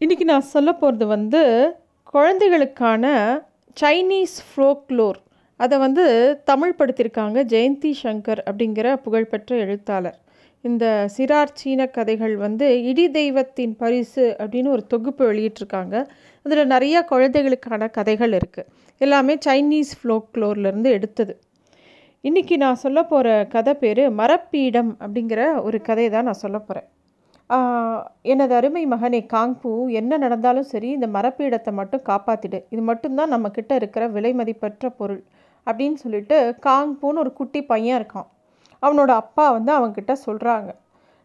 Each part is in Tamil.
இன்றைக்கி நான் சொல்ல போகிறது வந்து குழந்தைகளுக்கான சைனீஸ் ஃப்ளோக்லோர் அதை வந்து தமிழ் படுத்தியிருக்காங்க ஜெயந்தி சங்கர் அப்படிங்கிற புகழ்பெற்ற எழுத்தாளர். இந்த சிறார் சீன கதைகள் வந்து இடி தெய்வத்தின் பரிசு அப்படின்னு ஒரு தொகுப்பு வெளியிட்டிருக்காங்க. அதில் நிறையா குழந்தைகளுக்கான கதைகள் இருக்குது எல்லாமே சைனீஸ் ஃப்ளோக்லோர்லேருந்து எடுத்தது. இன்றைக்கி நான் சொல்ல போகிற கதை பேர் மரப்பீடம் அப்படிங்கிற ஒரு கதையை தான் நான் சொல்ல போகிறேன் எனது அருமை மகனே காங்பூ என்ன நடந்தாலும் சரி இந்த மரப்பீடத்தை மட்டும் காப்பாற்றிடு இது மட்டும்தான் நம்மக்கிட்ட இருக்கிற விலை மதிப்பற்ற பொருள். அப்படின்னு சொல்லிட்டு காங்பூன்னு ஒரு குட்டி பையன் இருக்கான். அவனோட அப்பா வந்து அவன்கிட்ட சொல்கிறாங்க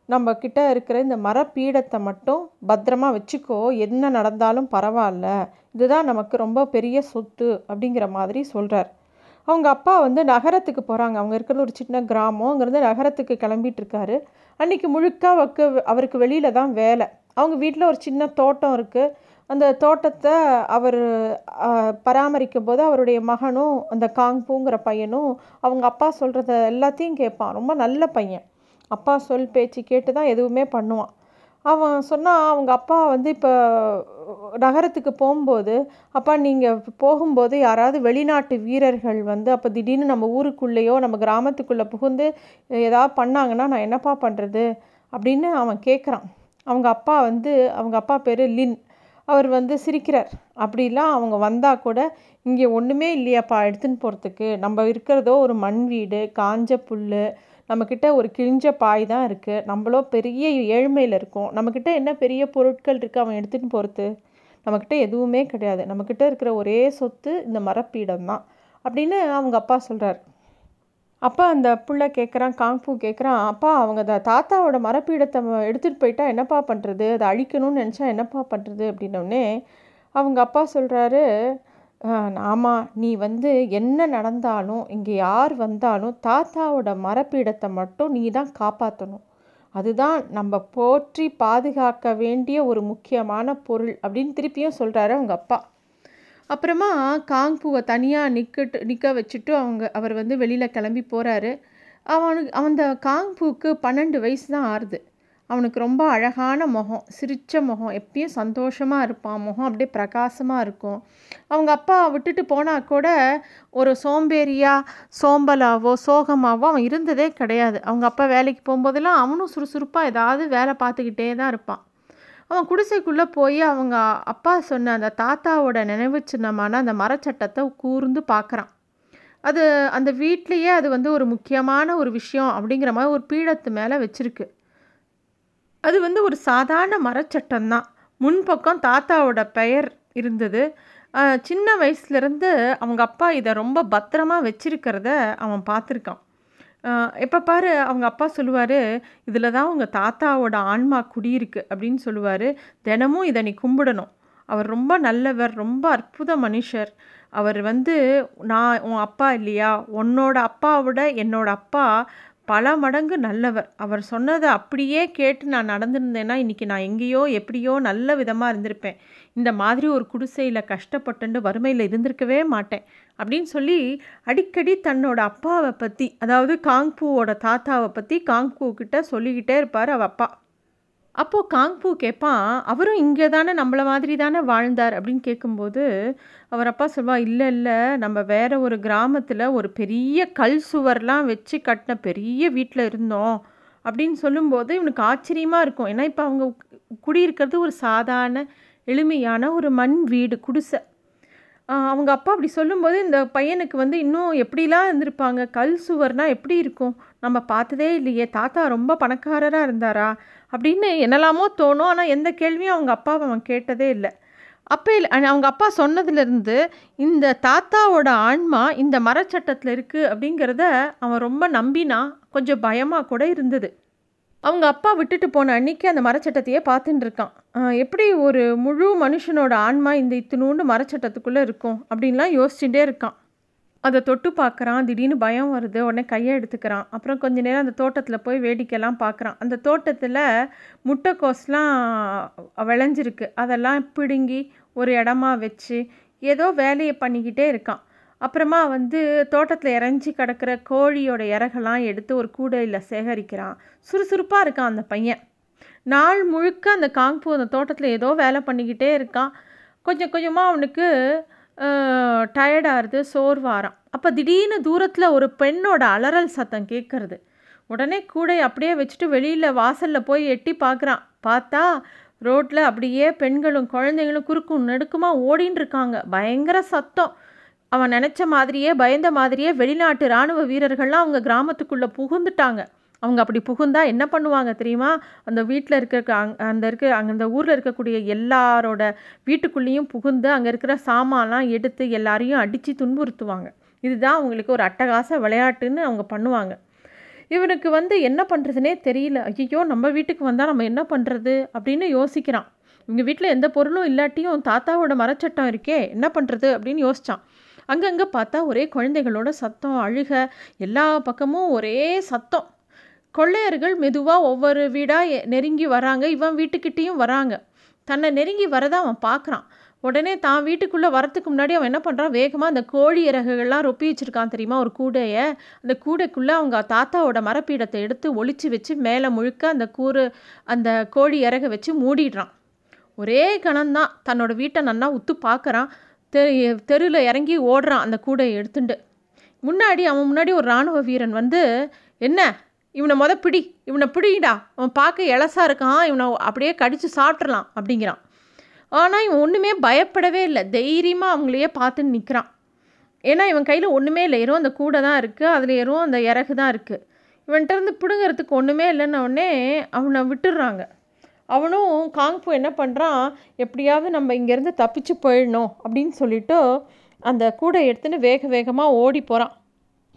நம்ம கிட்ட இருக்கிற இந்த மரப்பீடத்தை மட்டும் பத்திரமா வச்சுக்கோ. என்ன நடந்தாலும் பரவாயில்ல. இதுதான் நமக்கு ரொம்ப பெரிய சொத்து. அப்படிங்கிற மாதிரி சொல்கிறார் அவங்க அப்பா வந்து நகரத்துக்கு போகிறாங்க அவங்க இருக்கிறது ஒரு சின்ன கிராமம். அங்கேருந்து நகரத்துக்கு கிளம்பிட்டுருக்காரு. அன்றைக்கி முழுக்க அவருக்கு அவருக்கு வெளியில் தான் வேலை. அவங்க வீட்டில் ஒரு சின்ன தோட்டம் இருக்குது அந்த தோட்டத்தை அவர் பராமரிக்கும் போது அவருடைய மகனும் அந்த காங்பூங்கிற பையனும் அவங்க அப்பா சொல்கிறத எல்லாத்தையும் கேட்பான். ரொம்ப நல்ல பையன். அப்பா சொல் பேச்சு கேட்டு தான் எதுவுமே பண்ணுவான். அவன் சொன்னால் அவங்க அப்பா வந்து இப்போ நகரத்துக்கு போகும்போது அப்பா நீங்கள் போகும்போது யாராவது வெளிநாட்டு வீரர்கள் வந்து அப்போ திடீர்னு நம்ம ஊருக்குள்ளேயோ நம்ம கிராமத்துக்குள்ளே புகுந்து ஏதாவது பண்ணாங்கன்னா நான் என்னப்பா பண்ணுறது அப்படின்னு அவன் கேட்குறான் அவங்க அப்பா வந்து அவங்க அப்பா பேர் லின். அவர் வந்து சிரிக்கிறார். அப்படிலாம் அவங்க வந்தால் கூட இங்கே ஒன்றுமே இல்லையாப்பா எடுத்துன்னு போகிறதுக்கு நம்ம இருக்கிறதோ ஒரு மண் வீடு காஞ்ச புல் நம்மக்கிட்ட ஒரு கிழிஞ்ச பாய் தான் இருக்குது நம்மளோ பெரிய ஏழ்மையில் இருக்கோம். நம்மக்கிட்ட என்ன பெரிய பொருட்கள் இருக்குது அவன் எடுத்துகிட்டு போகிறது நம்மக்கிட்ட எதுவுமே கிடையாது. நம்மக்கிட்ட இருக்கிற ஒரே சொத்து இந்த மரப்பீடம் தான் அப்படின்னு அவங்க அப்பா சொல்கிறார் அப்பா அந்த புள்ள கேட்குறான் காங்பூ கேட்குறான் அப்பா அவங்க த தாத்தாவோட மரப்பீடத்தை எடுத்துகிட்டு போயிட்டா என்னப்பா பண்ணுறது அதை அழிக்கணும்னு நினச்சா என்னப்பா பண்ணுறது அப்படின்னோடனே அவங்க அப்பா சொல்கிறாரு ஆமாம் நீ வந்து என்ன நடந்தாலும் இங்கே யார் வந்தாலும் தாத்தாவோட மரப்பீடத்தை மட்டும் நீ தான் காப்பாற்றணும் அதுதான் நம்ம போற்றி பாதுகாக்க வேண்டிய ஒரு முக்கியமான பொருள் அப்படின்னு திருப்பியும் சொல்கிறாரு அவங்க அப்பா. அப்புறமா காங்பூவை தனியாக நிற்கட்டு நிற்க வச்சுட்டு அவங்க அவர் வந்து வெளியில் கிளம்பி போகிறாரு அவனுக்கு அந்த காங்பூக்கு பன்னெண்டு வயசு தான் ஆறுது. அவனுக்கு ரொம்ப அழகான முகம் சிரித்த முகம் எப்பயும் சந்தோஷமாக இருப்பான். முகம் அப்படியே பிரகாசமாக இருக்கும். அவங்க அப்பா விட்டுட்டு போனால் கூட ஒரு சோம்பேறியாக சோம்பலாவோ சோகமாவோ அவன் இருந்ததே கிடையாது. அவங்க அப்பா வேலைக்கு போகும்போதெல்லாம் அவனும் சுறுசுறுப்பாக ஏதாவது வேலை பார்த்துக்கிட்டே தான் இருப்பான். அவன் குடிசைக்குள்ளே போய் அவங்க அப்பா சொன்ன அந்த தாத்தாவோட நினைவு சின்னமான அந்த மரச்சட்டத்தை கூர்ந்து பார்க்குறான். அது அந்த வீட்லேயே அது வந்து ஒரு முக்கியமான ஒரு விஷயம் அப்படிங்கிற மாதிரி ஒரு பீடத்து மேலே வச்சுருக்கு. அது வந்து ஒரு சாதாரண மரச்சட்டம்தான். முன்பக்கம் தாத்தாவோட பெயர் இருந்தது. சின்ன வயசுலேருந்து அவங்க அப்பா இதை ரொம்ப பத்திரமா வச்சிருக்கிறத அவன் பார்த்துருக்கான். எப்போ பாரு அவங்க அப்பா சொல்லுவார் இதில் தான் உங்கள் தாத்தாவோட ஆன்மா குடியிருக்கு அப்படின்னு சொல்லுவார். தினமும் இதை நீ கும்பிடணும். அவர் ரொம்ப நல்லவர் ரொம்ப அற்புத மனுஷர். அவர் வந்து நான் உன் அப்பா இல்லையா? உன்னோட அப்பாவோட என்னோட அப்பா பல மடங்கு நல்லவர். அவர் சொன்னதை அப்படியே கேட்டு நான் நடந்திருந்தேன்னா இன்றைக்கி நான் எங்கேயோ எப்படியோ நல்ல விதமாக இருந்திருப்பேன். இந்த மாதிரி ஒரு குடிசையில் கஷ்டப்பட்டுண்டு வறுமையில் இருந்திருக்கவே மாட்டேன். அப்படின்னு சொல்லி அடிக்கடி தன்னோட அப்பாவை பற்றி அதாவது காங்பூவோட தாத்தாவை பற்றி காங்பூ கிட்ட சொல்லிக்கிட்டே இருப்பார் அவள் அப்பா. அப்போது காங்பூ கேட்பான் அவரும் இங்கே தானே நம்மளை மாதிரி தானே வாழ்ந்தார்? அப்படின்னு கேட்கும்போது அவர் அப்பா சொல்வா இல்லை இல்லை நம்ம வேற ஒரு கிராமத்தில் ஒரு பெரிய கல் சுவர்லாம் வச்சு கட்டின பெரிய வீட்டில் இருந்தோம். அப்படின்னு சொல்லும்போது இவனுக்கு ஆச்சரியமாக இருக்கும். ஏன்னா இப்போ அவங்க குடியிருக்கிறது ஒரு சாதாரண எளிமையான ஒரு மண் வீடு குடிசை. அவங்க அப்பா அப்படி சொல்லும்போது இந்த பையனுக்கு வந்து இன்னும் எப்படிலாம் இருந்திருப்பாங்க? கல் சுவர்னால் எப்படி இருக்கும்? நம்ம பார்த்ததே இல்லையே தாத்தா ரொம்ப பணக்காரராக இருந்தாரா? அப்படின்னு என்னெல்லாமோ தோணும். ஆனால் எந்த கேள்வியும் அவங்க அப்பாவை அவன் கேட்டதே இல்லை. அப்போ அவங்க அப்பா சொன்னதுலேருந்து இந்த தாத்தாவோட ஆன்மா இந்த மரச்சட்டத்தில் இருக்குது அப்படிங்கிறத அவன் ரொம்ப நம்பினா கொஞ்சம் பயமாக கூட இருந்தது. அவங்க அப்பா விட்டுட்டு போன அன்னைக்கு அந்த மரச்சட்டத்தையே பார்த்துட்டு இருக்கான். எப்படி ஒரு முழு மனுஷனோட ஆன்மா இந்த இத்தினூண்டு மரச்சட்டத்துக்குள்ளே இருக்கும் அப்படின்லாம் யோசிச்சுட்டே இருக்கான். அதை தொட்டு பார்க்குறான் திடீர்னு பயம் வருது உடனே கையை எடுத்துக்கிறான். அப்புறம் கொஞ்ச நேரம் அந்த தோட்டத்தில் போய் வேடிக்கைலாம் பார்க்குறான் அந்த தோட்டத்தில் முட்டைக்கோஸ்லாம் விளைஞ்சிருக்கு. அதெல்லாம் பிடுங்கி ஒரு இடமா வச்சு ஏதோ வேலையை பண்ணிக்கிட்டே இருக்கான். அப்புறமா வந்து தோட்டத்தில் இறஞ்சி கிடக்கிற கோழியோட இறகெல்லாம் எடுத்து ஒரு கூடையில் சேகரிக்கிறான். சுறுசுறுப்பாக இருக்கான் அந்த பையன். நாள் முழுக்க அந்த காங்பூ அந்த தோட்டத்தில் ஏதோ வேலை பண்ணிக்கிட்டே இருக்கான். கொஞ்சம் கொஞ்சமாக அவனுக்கு டயர்டாகிறது சோர்வாராம். அப்போ திடீர்னு தூரத்தில் ஒரு பெண்ணோட அலறல் சத்தம் கேட்குறது உடனே கூடை அப்படியே வச்சுட்டு வெளியில் வாசலில் போய் எட்டி பார்க்குறான் பார்த்தா ரோட்டில் அப்படியே பெண்களும் குழந்தைங்களும் குறுக்கும் நெடுக்குமாக ஓடின்னு இருக்காங்க பயங்கர சத்தம். அவன் நினச்ச மாதிரியே பயந்த மாதிரியே வெளிநாட்டு இராணுவ வீரர்கள்லாம் அவங்க கிராமத்துக்குள்ளே புகுந்துட்டாங்க. அவங்க அப்படி புகுந்தால் என்ன பண்ணுவாங்க தெரியுமா? அந்த வீட்டில் இருக்க அங் அந்த இருக்க அங்கே அந்த ஊரில் இருக்கக்கூடிய எல்லாரோட வீட்டுக்குள்ளேயும் புகுந்து அங்கே இருக்கிற சாமான்லாம் எடுத்து எல்லாரையும் அடித்து துன்புறுத்துவாங்க. இதுதான் அவங்களுக்கு ஒரு அட்டகாச விளையாட்டுன்னு அவங்க பண்ணுவாங்க. இவனுக்கு வந்து என்ன பண்ணுறதுனே தெரியல. ஐயோ நம்ம வீட்டுக்கு வந்தால் நம்ம என்ன பண்ணுறது அப்படின்னு யோசிக்கிறான். இவங்க வீட்டில் எந்த பொருளும் இல்லாட்டியும் தாத்தாவோட மரச்சட்டம் இருக்கே என்ன பண்ணுறது அப்படின்னு யோசித்தான் அங்கங்கே பார்த்தா ஒரே குழந்தைகளோட சத்தம் அழுக எல்லா பக்கமும் ஒரே சத்தம். கொள்ளையர்கள் மெதுவாக ஒவ்வொரு வீடாக நெருங்கி வராங்க. இவன் வீட்டுக்கிட்டேயும் வராங்க. தன்னை நெருங்கி வரதை அவன் பார்க்குறான் உடனே தான் வீட்டுக்குள்ளே வரத்துக்கு முன்னாடி அவன் என்ன பண்ணுறான் வேகமாக அந்த கோழி இறகுகள்லாம் ரொப்பி வச்சுருக்கான் தெரியுமா? ஒரு கூடையை. அந்த கூடைக்குள்ளே அவங்க தாத்தாவோட மரப்பீடத்தை எடுத்து ஒழிச்சு வச்சு மேலே முழுக்க அந்த கூறு அந்த கோழி இறகை வச்சு மூடிடுறான். ஒரே கணம்தான். தன்னோட வீட்டை நன்னா உத்து பார்க்குறான் தெரு தெருவில் இறங்கி ஓடுறான் அந்த கூடையை எடுத்துட்டு முன்னாடி அவன் முன்னாடி ஒரு இராணுவ வீரன் வந்து என்ன? இவனை மொத பிடி இவனை பிடிடா அவன் பார்க்க இலசாக இருக்கான் இவனை அப்படியே கடித்து சாப்பிட்றலாம் அப்படிங்கிறான். ஆனால் இவன் ஒன்றுமே பயப்படவே இல்லை. தைரியமாக அவங்களையே பார்த்துன்னு நிற்கிறான் ஏன்னா இவன் கையில் ஒன்றுமே இல்லை. ஏறும் அந்த கூடை தான் இருக்குது அதில் ஏறும் அந்த இறகு தான் இருக்குது இவன்கிட்ட இருந்து பிடுங்கிறதுக்கு ஒன்றுமே இல்லைன்ன உடனே அவனை விட்டுடுறாங்க. அவனும் காங்பு என்ன பண்ணுறான் எப்படியாவது நம்ம இங்கேருந்து தப்பிச்சு போயிடணும் அப்படின்னு சொல்லிவிட்டு அந்த கூடை எடுத்துன்னு வேக வேகமாக ஓடி போகிறான்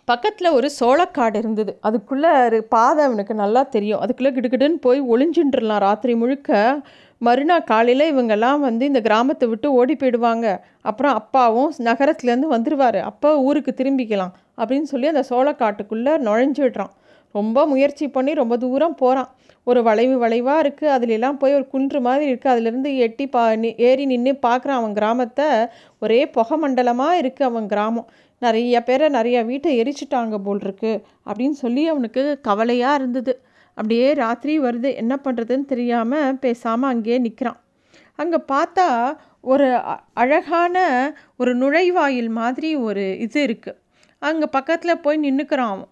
பக்கத்தில் ஒரு சோளக்காடு இருந்தது. அதுக்குள்ளே ஒரு பாதை அவனுக்கு நல்லா தெரியும். அதுக்குள்ளே கிடுகிடுன்னு போய் ஒளிஞ்சுட்டுலாம் ராத்திரி முழுக்க. மறுநாள் காலையில் இவங்கெல்லாம் வந்து இந்த கிராமத்தை விட்டு ஓடி போயிடுவாங்க. அப்புறம் அப்பாவும் நகரத்துலேருந்து வந்துடுவார் அப்போ ஊருக்கு திரும்பிக்கலாம் அப்படின்னு சொல்லி அந்த சோளக்காட்டுக்குள்ளே நுழைஞ்சிடுறான் ரொம்ப முயற்சி பண்ணி ரொம்ப தூரம் போகிறான் ஒரு வளைவு வளைவாக இருக்குது அதுலெல்லாம் போய் ஒரு குன்று மாதிரி இருக்குது அதுலேருந்து எட்டி பா ஏறி நின்று பார்க்குறான் அவன் கிராமத்தை. ஒரே புகை மண்டலமாக இருக்குது அவன் கிராமம். நிறைய பேரை நிறைய வீட்டை எரிச்சிட்டாங்க போல் இருக்கு அப்படின்னு சொல்லி அவனுக்கு கவலையாக இருந்தது. அப்படியே ராத்திரி வருது. என்ன பண்ணுறதுன்னு தெரியாமல் பேசாமல் அங்கேயே நிற்கிறான் அங்கே பார்த்தா ஒரு அழகான ஒரு நுழைவாயில் மாதிரி ஒரு இது இருக்குது அங்கே பக்கத்தில் போய் நின்றுக்கிறான் அவன்.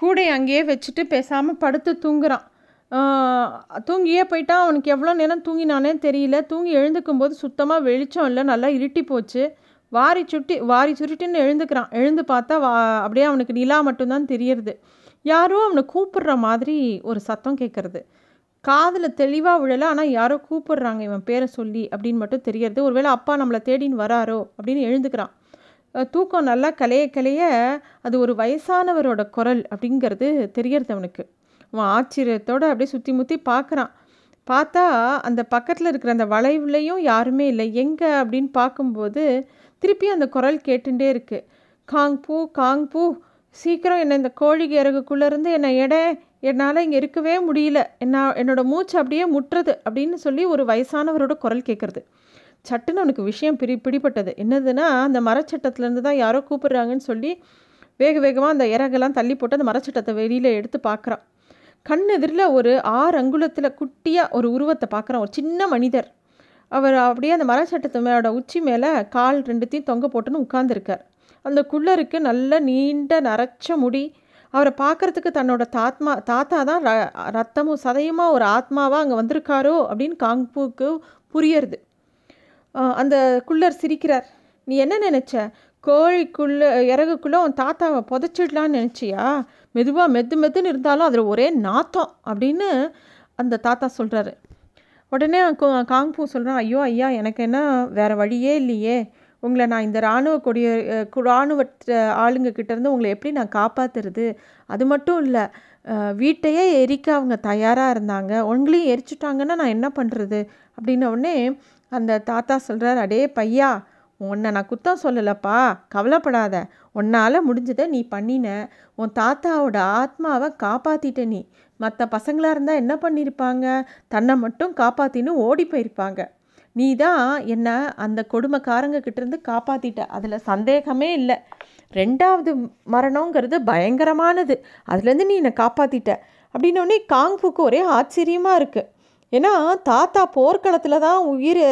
கூடை அங்கேயே வச்சுட்டு பேசாமல் படுத்து தூங்குறான். தூங்கியே போயிட்டா அவனுக்கு எவ்வளோ நேரம் தூங்கினானே தெரியல. தூங்கி எழுந்துக்கும் போது சுத்தமாக வெளிச்சம் இல்லை. நல்லா இருட்டி போச்சு. வாரி சுட்டி வாரி சுருட்டின்னு எழுந்துக்கிறான். எழுந்து பார்த்தா வா அப்படியே அவனுக்கு நிலா மட்டும்தான் தெரியறது. யாரோ அவனை கூப்பிடுற மாதிரி ஒரு சத்தம் கேட்குறது காதில் தெளிவாக விழலை ஆனால் யாரோ கூப்பிடுறாங்க இவன் பேரை சொல்லி அப்படின்னு மட்டும் தெரியறது. ஒருவேளை அப்பா நம்மளை தேடின்னு வராரோ அப்படின்னு எழுந்துக்கிறான். தூக்கம் நல்லா கலைய கலைய அது ஒரு வயசானவரோட குரல் அப்படிங்கிறது தெரியறது அவனுக்கு. அவன் ஆச்சரியத்தோடு அப்படியே சுற்றி முற்றி பார்க்குறான் பார்த்தா அந்த பக்கத்தில் இருக்கிற அந்த வளைவுலையும் யாருமே இல்லை. எங்கே அப்படின்னு பார்க்கும்போது திருப்பி அந்த குரல் கேட்டுட்டே இருக்குது காங் பூ காங் பூ சீக்கிரம் என்னை இந்த கோழி இறகுக்குள்ளேருந்து என்னை எட என்னால் இங்கே இருக்கவே முடியல. என்ன என்னோட மூச்சு அப்படியே முட்டுறது அப்படின்னு சொல்லி ஒரு வயசானவரோட குரல் கேட்குறது சட்டுன்னு அவனுக்கு விஷயம் பிடி பிடிப்பட்டது என்னதுன்னா அந்த மரச்சட்டத்துலேருந்து தான் யாரோ கூப்பிடுறாங்கன்னு சொல்லி வேக வேகமாக அந்த இறகெல்லாம் தள்ளி போட்டு அந்த மரச்சட்டத்தை வெளியில் எடுத்து பார்க்குறான் கண் எதிரில் ஒரு ஆறு அங்குலத்தில் குட்டியாக ஒரு உருவத்தை பார்க்குறான் ஒரு சின்ன மனிதர். அவர் அப்படியே அந்த மரச்சட்டத்து மேலோட உச்சி மேலே கால் ரெண்டுத்தையும் தொங்க போட்டுன்னு உட்காந்துருக்கார் அந்த குள்ளருக்கு நல்ல நீண்ட நரைச்ச முடி. அவரை பார்க்குறதுக்கு தன்னோட தாத்மா தாத்தா தான் ர ரத்தமும் சதையுமாக ஒரு ஆத்மாவாக அங்கே வந்திருக்காரோ அப்படின்னு காங்பூக்கு புரியறது. அந்த குள்ளர் சிரிக்கிறார். நீ என்ன நினச்ச? கோழிக்குள்ளே இறகுக்குள்ளே உன் தாத்தாவை புதைச்சிடலான்னு நினச்சியா? மெதுவாக மெத்து மெத்துன்னு இருந்தாலும் அதில் ஒரே நாத்தம் அப்படின்னு அந்த தாத்தா சொல்கிறாரு உடனே காங்பூ சொல்கிறான் ஐயோ ஐயா எனக்கு என்ன வேறு வழியே இல்லையே. உங்களை நான் இந்த இராணுவ கொடிய இராணுவ ஆளுங்கக்கிட்டேருந்து உங்களை எப்படி நான் காப்பாற்றுறது அது மட்டும் இல்லை வீட்டையே எரிக்க அவங்க தயாராக இருந்தாங்க. உங்களையும் எரிச்சிட்டாங்கன்னா நான் என்ன பண்ணுறது அப்படின்ன உடனே அந்த தாத்தா சொல்கிறார் அடே பையா உன்னை நான் குத்தம் சொல்லலப்பா. கவலைப்படாத. உன்னால் முடிஞ்சதை நீ பண்ணின. உன் தாத்தாவோட ஆத்மாவை காப்பாற்றிட்ட நீ. மற்ற பசங்களாக இருந்தால் என்ன பண்ணியிருப்பாங்க தன்னை மட்டும் காப்பாற்றின்னு ஓடி போயிருப்பாங்க. நீ தான் என்னை அந்த கொடுமைக்காரங்க கிட்டேருந்து காப்பாற்றிட்ட அதில் சந்தேகமே இல்லை. ரெண்டாவது மரணங்கிறது பயங்கரமானது. அதுலேருந்து நீ என்னை காப்பாற்றிட்ட அப்படின்னோடனே காங்ஃபுக்கு ஒரே ஆச்சரியமாக இருக்குது ஏன்னா தாத்தா போர்க்களத்தில் தான் உயிர்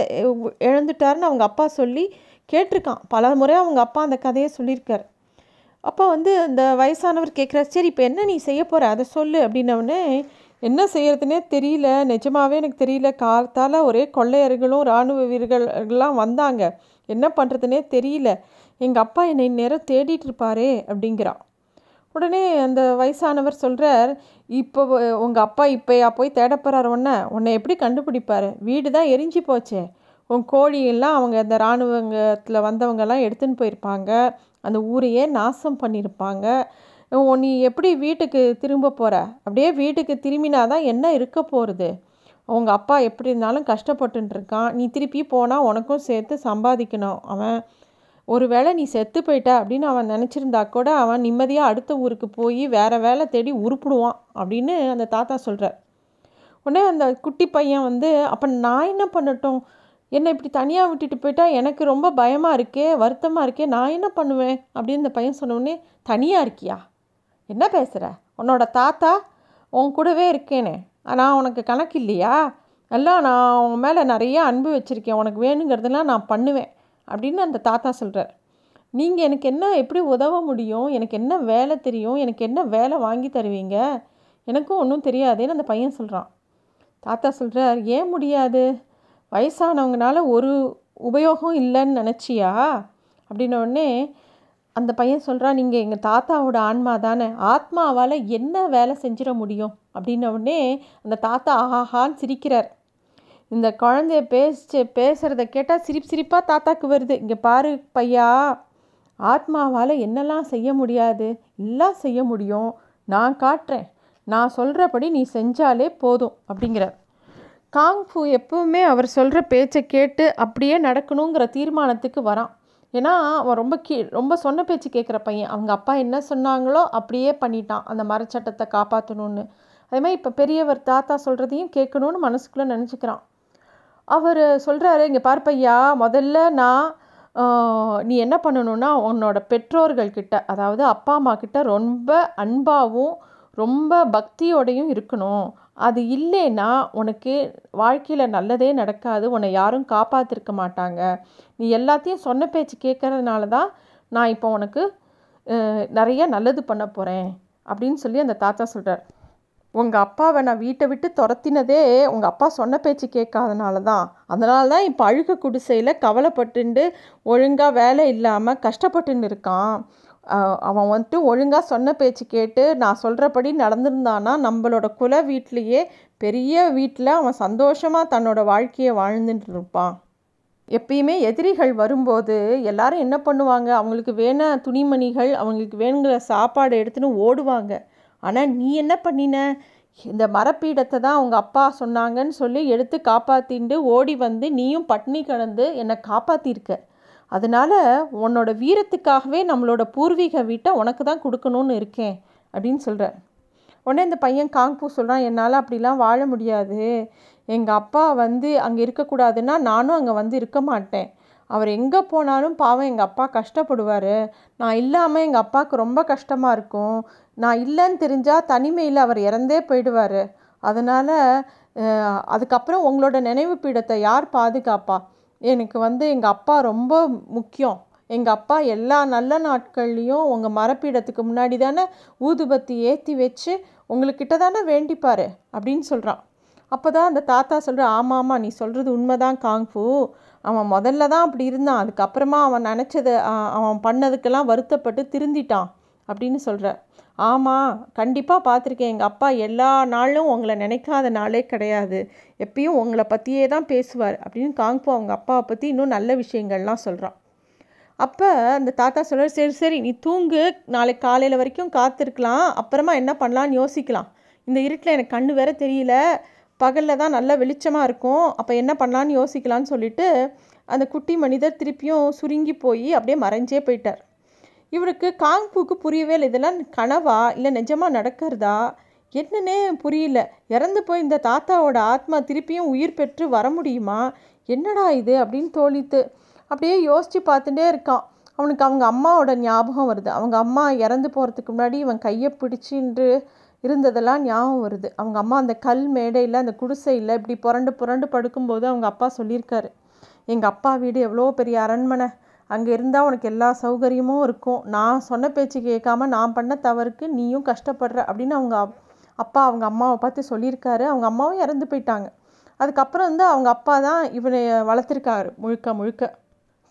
இழந்துட்டாருன்னு அவங்க அப்பா சொல்லி கேட்டிருக்கான். பல முறை அவங்க அப்பா அந்த கதையை சொல்லியிருக்கார். அப்போ வந்து அந்த வயசானவர் கேட்குறாரு சரி இப்போ என்ன நீ செய்ய போகிற அதை சொல்லு அப்படின்னவுடனே என்ன செய்யறதுனே தெரியல. நிஜமாகவே எனக்கு தெரியல. காலத்தால் ஒரே கொள்ளையர்களும் இராணுவ வீரர்கள்லாம் வந்தாங்க. என்ன பண்ணுறதுனே தெரியல. எங்கள் அப்பா என்னை இந்நேரம் தேடிட்டு இருப்பாரே அப்படிங்கிறான் உடனே அந்த வயசானவர் சொல்கிறார் இப்போ உங்கள் அப்பா இப்போயா போய் தேட போகிறார் உன்னை. உன்னை எப்படி கண்டுபிடிப்பார்? வீடு தான் எரிஞ்சு போச்சே. உன் கோழியெல்லாம் அவங்க அந்த இராணுவங்கத்தில் வந்தவங்கெல்லாம் எடுத்துன்னு போயிருப்பாங்க. அந்த ஊரையே நாசம் பண்ணியிருப்பாங்க. நீ எப்படி வீட்டுக்கு திரும்ப போகிற அப்படியே வீட்டுக்கு திரும்பினாதான் என்ன இருக்க போகிறது உங்கள் அப்பா எப்படி இருந்தாலும் கஷ்டப்பட்டுருக்கான் நீ திருப்பி போனால் உனக்கும் சேர்த்து சம்பாதிக்கணும் அவன். ஒருவேளை நீ செத்து போயிட்ட அப்படின்னு அவன் நினச்சிருந்தா கூட அவன் நிம்மதியாக அடுத்த ஊருக்கு போய் வேறு வேலை தேடி உருப்பிடுவான் அப்படின்னு அந்த தாத்தா சொல்கிறார் உடனே அந்த குட்டி பையன் வந்து அப்போ நான் என்ன பண்ணட்டும்? என்னை இப்படி தனியாக விட்டுட்டு போயிட்டா எனக்கு ரொம்ப பயமாக இருக்கே வருத்தமாக இருக்கே நான் என்ன பண்ணுவேன்? அப்படின்னு இந்த பையன் சொன்னோடனே தனியாக இருக்கியா? என்ன பேசுகிற உன்னோட தாத்தா உன் கூடவே இருக்கேனே. நான் உனக்கு கணக்கு இல்லையா? எல்லாம் நான் உன் மேலே நிறைய அன்பு வச்சுருக்கேன். உனக்கு வேணுங்கிறதெல்லாம் நான் பண்ணுவேன். அப்படின்னு அந்த தாத்தா சொல்கிறார் நீங்கள் எனக்கு என்ன எப்படி உதவ முடியும்? எனக்கு என்ன வேலை தெரியும்? எனக்கு என்ன வேலை வாங்கி தருவீங்க? எனக்கும் ஒன்றும் தெரியாதுன்னு அந்த பையன் சொல்கிறான் தாத்தா சொல்கிறார் ஏன் முடியாது? வயசானவங்கனால ஒரு உபயோகம் இல்லைன்னு நினச்சியா? அப்படின்னோடனே அந்த பையன் சொல்கிறான் நீங்கள் எங்கள் தாத்தாவோட ஆன்மா தானே ஆத்மாவால் என்ன வேலை செஞ்சிட முடியும்? அப்படின்னோடனே அந்த தாத்தா ஆஹாஹான்னு சிரிக்கிறார். இந்த குழந்தைய பேச பேசுகிறத கேட்டால் சிரிப்பு சிரிப்பாக தாத்தாக்கு வருது. இங்கே பாரு பையா ஆத்மாவால் என்னெல்லாம் செய்ய முடியாது? எல்லாம் செய்ய முடியும் நான் காட்டுறேன். நான் சொல்கிறபடி நீ செஞ்சாலே போதும் அப்படிங்கிறார். காங்ஃபு எப்பவுமே அவர் சொல்கிற பேச்சை கேட்டு அப்படியே நடக்கணுங்கிற தீர்மானத்துக்கு வரான். ஏன்னா அவன் ரொம்ப கீ ரொம்ப சொன்ன பேச்சு கேட்குற பையன். அவங்க அப்பா என்ன சொன்னாங்களோ அப்படியே பண்ணிட்டான் அந்த மரச்சட்டத்தை காப்பாற்றணும்னு அதே மாதிரி இப்போ பெரியவர் தாத்தா சொல்கிறதையும் கேட்கணும்னு மனசுக்குள்ளே நினச்சிக்கிறான். அவர் சொல்கிறாரு இங்கே பார்ப்பையா முதல்ல நான் நீ என்ன பண்ணணும்னா உன்னோட பெற்றோர்கள்கிட்ட அதாவது அப்பா அம்மா கிட்ட ரொம்ப அன்பாகவும் ரொம்ப பக்தியோடையும் இருக்கணும். அது இல்லைன்னா உனக்கு வாழ்க்கையில் நல்லதே நடக்காது. உன்னை யாரும் காப்பாற்றிருக்க மாட்டாங்க. நீ எல்லாத்தையும் சொன்ன பேச்சு கேட்கறதுனால தான் நான் இப்போ உனக்கு நிறைய நல்லது பண்ண போகிறேன் அப்படின்னு சொல்லி அந்த தாத்தா சொல்கிறார் உங்கள் அப்பாவை நான் வீட்டை விட்டு துரத்தினதே உங்கள் அப்பா சொன்ன பேச்சு கேட்காதனால தான் அதனால தான் இப்போ அழுக குடிசையில் கவலைப்பட்டுண்டு ஒழுங்காக வேலை இல்லாமல் கஷ்டப்பட்டுன்னு இருக்கான். அவன் வந்துட்டு ஒழுங்காக சொன்ன பேச்சு கேட்டு நான் சொல்கிறபடி நடந்திருந்தானா நம்மளோட குல வீட்லேயே பெரிய வீட்டில் அவன் சந்தோஷமாக தன்னோட வாழ்க்கையை வாழ்ந்துட்டு இருப்பான். எப்பயுமே எதிரிகள் வரும்போது எல்லாரும் என்ன பண்ணுவாங்க? அவங்களுக்கு வேண துணிமணிகள் அவங்களுக்கு வேணுங்கிற சாப்பாடு எடுத்துன்னு ஓடுவாங்க. ஆனால் நீ என்ன பண்ணின? இந்த மரப்பீடத்தை தான் அவங்க அப்பா சொன்னாங்கன்னு சொல்லி எடுத்து காப்பாற்றிண்டு ஓடி வந்து நீயும் பட்னி கலந்து என்னை காப்பாற்றிருக்க அதனால உன்னோட வீரத்துக்காகவே நம்மளோட பூர்வீக வீட்டை உனக்கு தான் கொடுக்கணும்னு இருக்கேன் அப்படின்னு சொல்கிறேன் உடனே இந்த பையன் காங்பூ சொல்கிறான் என்னால் அப்படிலாம் வாழ முடியாது. எங்கள் அப்பா வந்து அங்கே இருக்கக்கூடாதுன்னா நானும் அங்கே வந்து இருக்க மாட்டேன். அவர் எங்கே போனாலும் பாவம் எங்கள் அப்பா கஷ்டப்படுவார். நான் இல்லாமல் எங்கள் அப்பாவுக்கு ரொம்ப கஷ்டமாக இருக்கும். நான் இல்லைன்னு தெரிஞ்சால் தனிமையில் அவர் இறந்தே போயிடுவார். அதனால் அதுக்கப்புறம் உங்களோட நினைவு பீடத்தை யார் பாதுகாப்பா? எனக்கு வந்து எங்கள் அப்பா ரொம்ப முக்கியம். எங்கள் அப்பா எல்லா நல்ல நாட்கள்லேயும் உங்கள் மரப்பீடத்துக்கு முன்னாடி தானே ஊதுபத்தி ஏற்றி வச்சு உங்களுக்கிட்ட தானே வேண்டிப்பார் அப்படின்னு சொல்கிறான் அப்போ தான் அந்த தாத்தா சொல்கிற ஆமாம் ஆமாம் நீ சொல்கிறது உண்மைதான் காங்ஃபு. அவன் முதல்ல தான் அப்படி இருந்தான். அதுக்கப்புறமா அவன் நினச்சதை அவன் பண்ணதுக்கெல்லாம் வருத்தப்பட்டு திருந்திட்டான். அப்படின்னு சொல்கிற ஆமாம் கண்டிப்பாக பார்த்துருக்கேன் எங்கள் அப்பா எல்லா நாளும் உங்களை நினைக்காத நாளே கிடையாது. எப்பயும் உங்களை பற்றியே தான் பேசுவார் அப்படின்னு காங்பு அவங்க அப்பாவை பற்றி இன்னும் நல்ல விஷயங்கள்லாம் சொல்கிறான் அப்போ அந்த தாத்தா சொல்கிறார் சரி சரி நீ தூங்கு. நாளைக்கு காலையில் வரைக்கும் காத்திருக்கலாம். அப்புறமா என்ன பண்ணலான்னு யோசிக்கலாம். இந்த இருட்டில் எனக்கு கண்ணு வேற தெரியல. பகலில் தான் நல்ல வெளிச்சமாக இருக்கும். அப்போ என்ன பண்ணலான்னு யோசிக்கலான்னு சொல்லிட்டு அந்த குட்டி மனிதர் திருப்பியும் சுருங்கி போய் அப்படியே மறைஞ்சே போயிட்டார். இவருக்கு காங்பூக்கு புரியவே இல்லை. இதெல்லாம் கனவா? இல்லை நிஜமாக நடக்கிறதா? என்னன்னே புரியல. இறந்து போய் இந்த தாத்தாவோட ஆத்மா திருப்பியும் உயிர் பெற்று வர முடியுமா? என்னடா இது? அப்படின்னு தோழித்து அப்படியே யோசித்து பார்த்துட்டே இருக்கான். அவனுக்கு அவங்க அம்மாவோட ஞாபகம் வருது. அவங்க அம்மா இறந்து போகிறதுக்கு முன்னாடி இவன் கையை பிடிச்சின்று இருந்ததெல்லாம் ஞாபகம் வருது. அவங்க அம்மா அந்த கல் மேடையில் அந்த குடிசையில் இப்படி புரண்டு புரண்டு படுக்கும்போது அவங்க அப்பா சொல்லியிருக்காரு. எங்கள் அப்பா வீடு எவ்வளோ பெரிய அரண்மனை. அங்கே இருந்தால் உனக்கு எல்லா சௌகரியமும் இருக்கும். நான் சொன்ன பேச்சு கேட்காம நான் பண்ண தவறுக்கு நீயும் கஷ்டப்படுற அப்படின்னு அவங்க அப்பா அவங்க அம்மாவை பார்த்து சொல்லியிருக்காரு. அவங்க அம்மாவும் இறந்து போயிட்டாங்க. அதுக்கப்புறம் வந்து அவங்க அப்பா தான் இவனை வளர்த்துருக்காரு முழுக்க முழுக்க.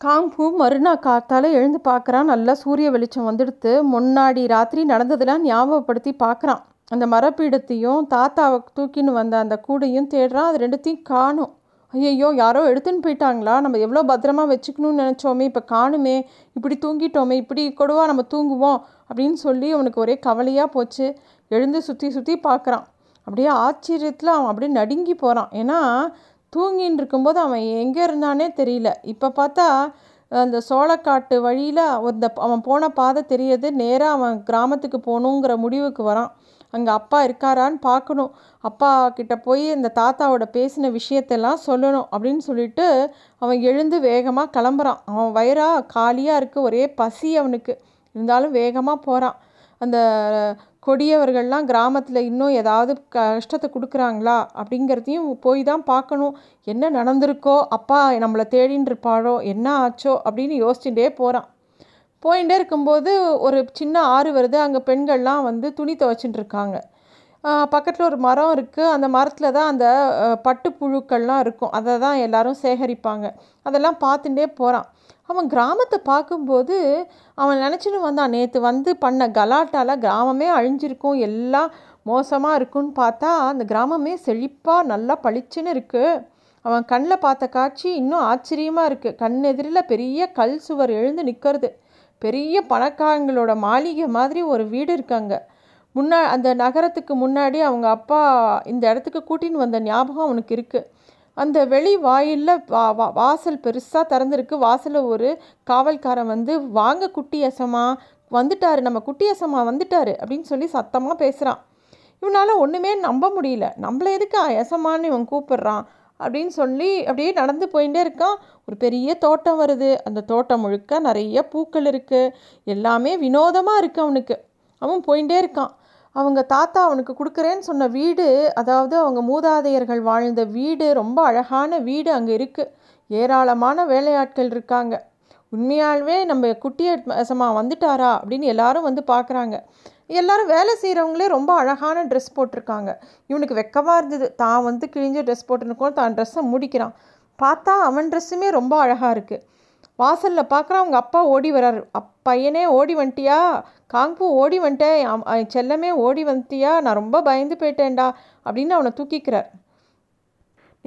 காங்பூ மறுநாள் காத்தால் எழுந்து பார்க்குறான். நல்லா சூரிய வெளிச்சம் வந்துடுத்து முன்னாடி ராத்திரி நடந்ததெல்லாம் ஞாபகப்படுத்தி பார்க்குறான். அந்த மரப்பீடத்தையும் தாத்தாவை தூக்கின்னு வந்த அந்த கூடையும் தேடுறான். அது ரெண்டுத்தையும் காணும். ஐயையோ யாரோ எடுத்துன்னு போயிட்டாங்களா? நம்ம எவ்வளோ பத்திரமா வச்சுக்கணும்னு நினச்சோமே இப்போ காணுமே இப்படி தூங்கிட்டோமே இப்படி கொடுவா நம்ம தூங்குவோம் அப்படின்னு சொல்லி அவனுக்கு ஒரே கவலையாக போச்சு. எழுந்து சுற்றி சுற்றி பார்க்குறான். அப்படியே ஆச்சரியத்தில் அவன் அப்படியே நடுங்கி போகிறான் ஏன்னா தூங்கின்னு இருக்கும்போது அவன் எங்கே இருந்தானே தெரியல. இப்போ பார்த்தா அந்த சோளக்காட்டு வழியில் அந்த அவன் போன பாதை தெரியுது. நேராக அவன் கிராமத்துக்கு போகணுங்கிற முடிவுக்கு வரான். அங்கே அப்பா இருக்காரான்னு பார்க்கணும். அப்பா கிட்ட போய் இந்த தாத்தாவோட பேசின விஷயத்தெல்லாம் சொல்லணும் அப்படின்னு சொல்லிட்டு அவன் எழுந்து வேகமாக கிளம்புறான். அவன் வயிறாக காலியாக இருக்குது ஒரே பசி அவனுக்கு. இருந்தாலும் வேகமாக போகிறான் அந்த கொடியவர்கள்லாம் கிராமத்தில் இன்னும் ஏதாவது கஷ்டத்தை கொடுக்குறாங்களா அப்படிங்கிறதையும் போய் தான் பார்க்கணும். என்ன நடந்திருக்கோ அப்பா நம்மளை தேடின்னு இருப்பாரோ என்ன ஆச்சோ அப்படின்னு யோசிச்சுட்டே போகிறான் போயிட்டே இருக்கும்போது ஒரு சின்ன ஆறு வருது. அங்கே பெண்கள்லாம் வந்து துணி துவைச்சிட்டு இருக்காங்க. பக்கத்தில் ஒரு மரம் இருக்குது அந்த மரத்தில் தான் அந்த பட்டுப்புழுக்கள்லாம் இருக்கும். அதை தான் எல்லோரும் சேகரிப்பாங்க. அதெல்லாம் பார்த்துட்டே போகிறான் அவன் கிராமத்தை பார்க்கும்போது அவன் நினச்சின்னு வந்தான். நேற்று வந்து பண்ண கலாட்டால் கிராமமே அழிஞ்சிருக்கும். எல்லாம் மோசமாக இருக்குன்னு பார்த்தா அந்த கிராமமே செழிப்பாக நல்லா பளிச்சுன்னு இருக்குது அவன் கண்ணில் பார்த்த காட்சி இன்னும் ஆச்சரியமாக இருக்குது கண் எதிரில் பெரிய கல் சுவர் எழுந்து நிற்கிறது பெரிய பணக்காரங்களோட மாளிகை மாதிரி ஒரு வீடு இருக்காங்க. முன்னா அந்த நகரத்துக்கு முன்னாடி அவங்க அப்பா இந்த இடத்துக்கு கூட்டின்னு வந்த ஞாபகம் அவனுக்கு இருக்குது அந்த வெளி வாயிலில் வா வா வாசல் பெருசாக திறந்துருக்கு. வாசலில் ஒரு காவல்காரன் வந்து வாங்க குட்டி எசமா வந்துட்டாரு நம்ம குட்டி எசமா வந்துட்டாரு அப்படின்னு சொல்லி சத்தமாக பேசுகிறான் இவனால் ஒன்றுமே நம்ப முடியல. நம்மள எதுக்கு எசமான்னு இவன் கூப்பிடுறான்? அப்படின்னு சொல்லி அப்படியே நடந்து போயிட்டே இருக்கான். ஒரு பெரிய தோட்டம் வருது. அந்த தோட்டம் முழுக்க நிறைய பூக்கள் இருக்குது எல்லாமே வினோதமாக இருக்குது அவனுக்கு. அவன் போயிட்டே இருக்கான். அவங்க தாத்தா அவனுக்கு கொடுக்குறேன்னு சொன்ன வீடு அதாவது அவங்க மூதாதையர்கள் வாழ்ந்த வீடு ரொம்ப அழகான வீடு அங்கே இருக்குது ஏராளமான வேலையாட்கள் இருக்காங்க. உண்மையாகவே நம்ம குட்டியசமா வந்துட்டாரா அப்படின்னு எல்லாரும் வந்து பார்க்குறாங்க. எல்லாரும் வேலை செய்கிறவங்களே ரொம்ப அழகான ட்ரெஸ் போட்டிருக்காங்க. இவனுக்கு வெக்கமாக இருந்தது. தான் வந்து கிழிஞ்ச ட்ரெஸ் போட்டுருக்கோம் தான் ட்ரெஸ்ஸை முடிக்கிறான். பார்த்தா அவன் ட்ரெஸ்ஸுமே ரொம்ப அழகாக இருக்குது வாசலில் பார்க்குறான் அவங்க அப்பா ஓடி வராரு அப் பையனே ஓடி வந்துட்டியா? காங்பூ ஓடி வந்துட்டேன் செல்லமே ஓடி வந்துட்டியா? நான் ரொம்ப பயந்து போயிட்டேன்டா. அப்படின்னு அவனை தூக்கிக்கிறார்.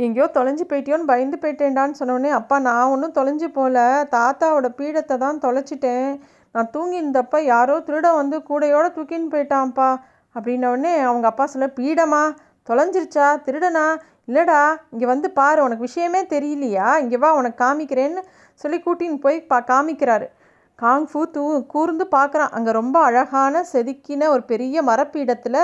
எங்கேயோ தொலைஞ்சு போயிட்டியோன்னு பயந்து போயிட்டேன்டான்னு சொன்னோடனே அப்பா நான் ஒன்றும் தொலைஞ்சு போகல. தாத்தாவோட பீடத்தை தான் தொலைச்சிட்டேன். நான் தூங்கியிருந்தப்ப யாரோ திருட வந்து கூடையோடு தூக்கின்னு போயிட்டான்ப்பா. அப்படின்னோடனே அவங்க அப்பா சொல்ல பீடமா தொலைஞ்சிருச்சா? திருடனா? இல்லைடா இங்கே வந்து பாரு உனக்கு விஷயமே தெரியலையா? இங்கே வா உனக்கு காமிக்கிறேன்னு சொல்லி கூட்டின்னு போய் பா காமிக்கிறாரு. காங்ஃபு தூ கூர்ந்து பார்க்குறான் அங்கே ரொம்ப அழகான செதுக்கின ஒரு பெரிய மரப்பீடத்தில்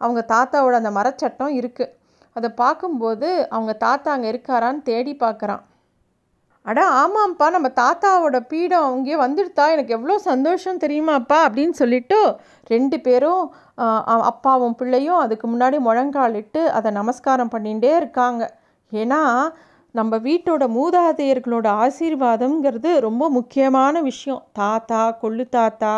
அவங்க தாத்தாவோட அந்த மரச்சட்டம் இருக்குது அதை பார்க்கும்போது அவங்க தாத்தா அங்கே இருக்காரான்னு தேடி பார்க்குறான் அட ஆமாம்ப்பா நம்ம தாத்தாவோட பீடம் அங்கேயே வந்துடுத்தா எனக்கு எவ்வளோ சந்தோஷம் தெரியுமாப்பா அப்படின்னு சொல்லிட்டு ரெண்டு பேரும் அப்பாவும் பிள்ளையும் அதுக்கு முன்னாடி முழங்காலிட்டு அதை நமஸ்காரம் பண்ணிகிட்டே இருக்காங்க. ஏன்னா நம்ம வீட்டோட மூதாதையர்களோட ஆசீர்வாதம்ங்கிறது ரொம்ப முக்கியமான விஷயம். தாத்தா கொள்ளு தாத்தா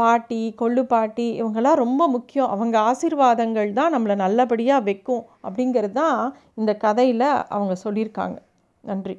பாட்டி கொள்ளு பாட்டி இவங்கெல்லாம் ரொம்ப முக்கியம். அவங்க ஆசீர்வாதங்கள் தான் நம்மளை நல்லபடியாக வைக்கும் அப்படிங்கிறது தான் இந்த கதையில் அவங்க சொல்லியிருக்காங்க. நன்றி.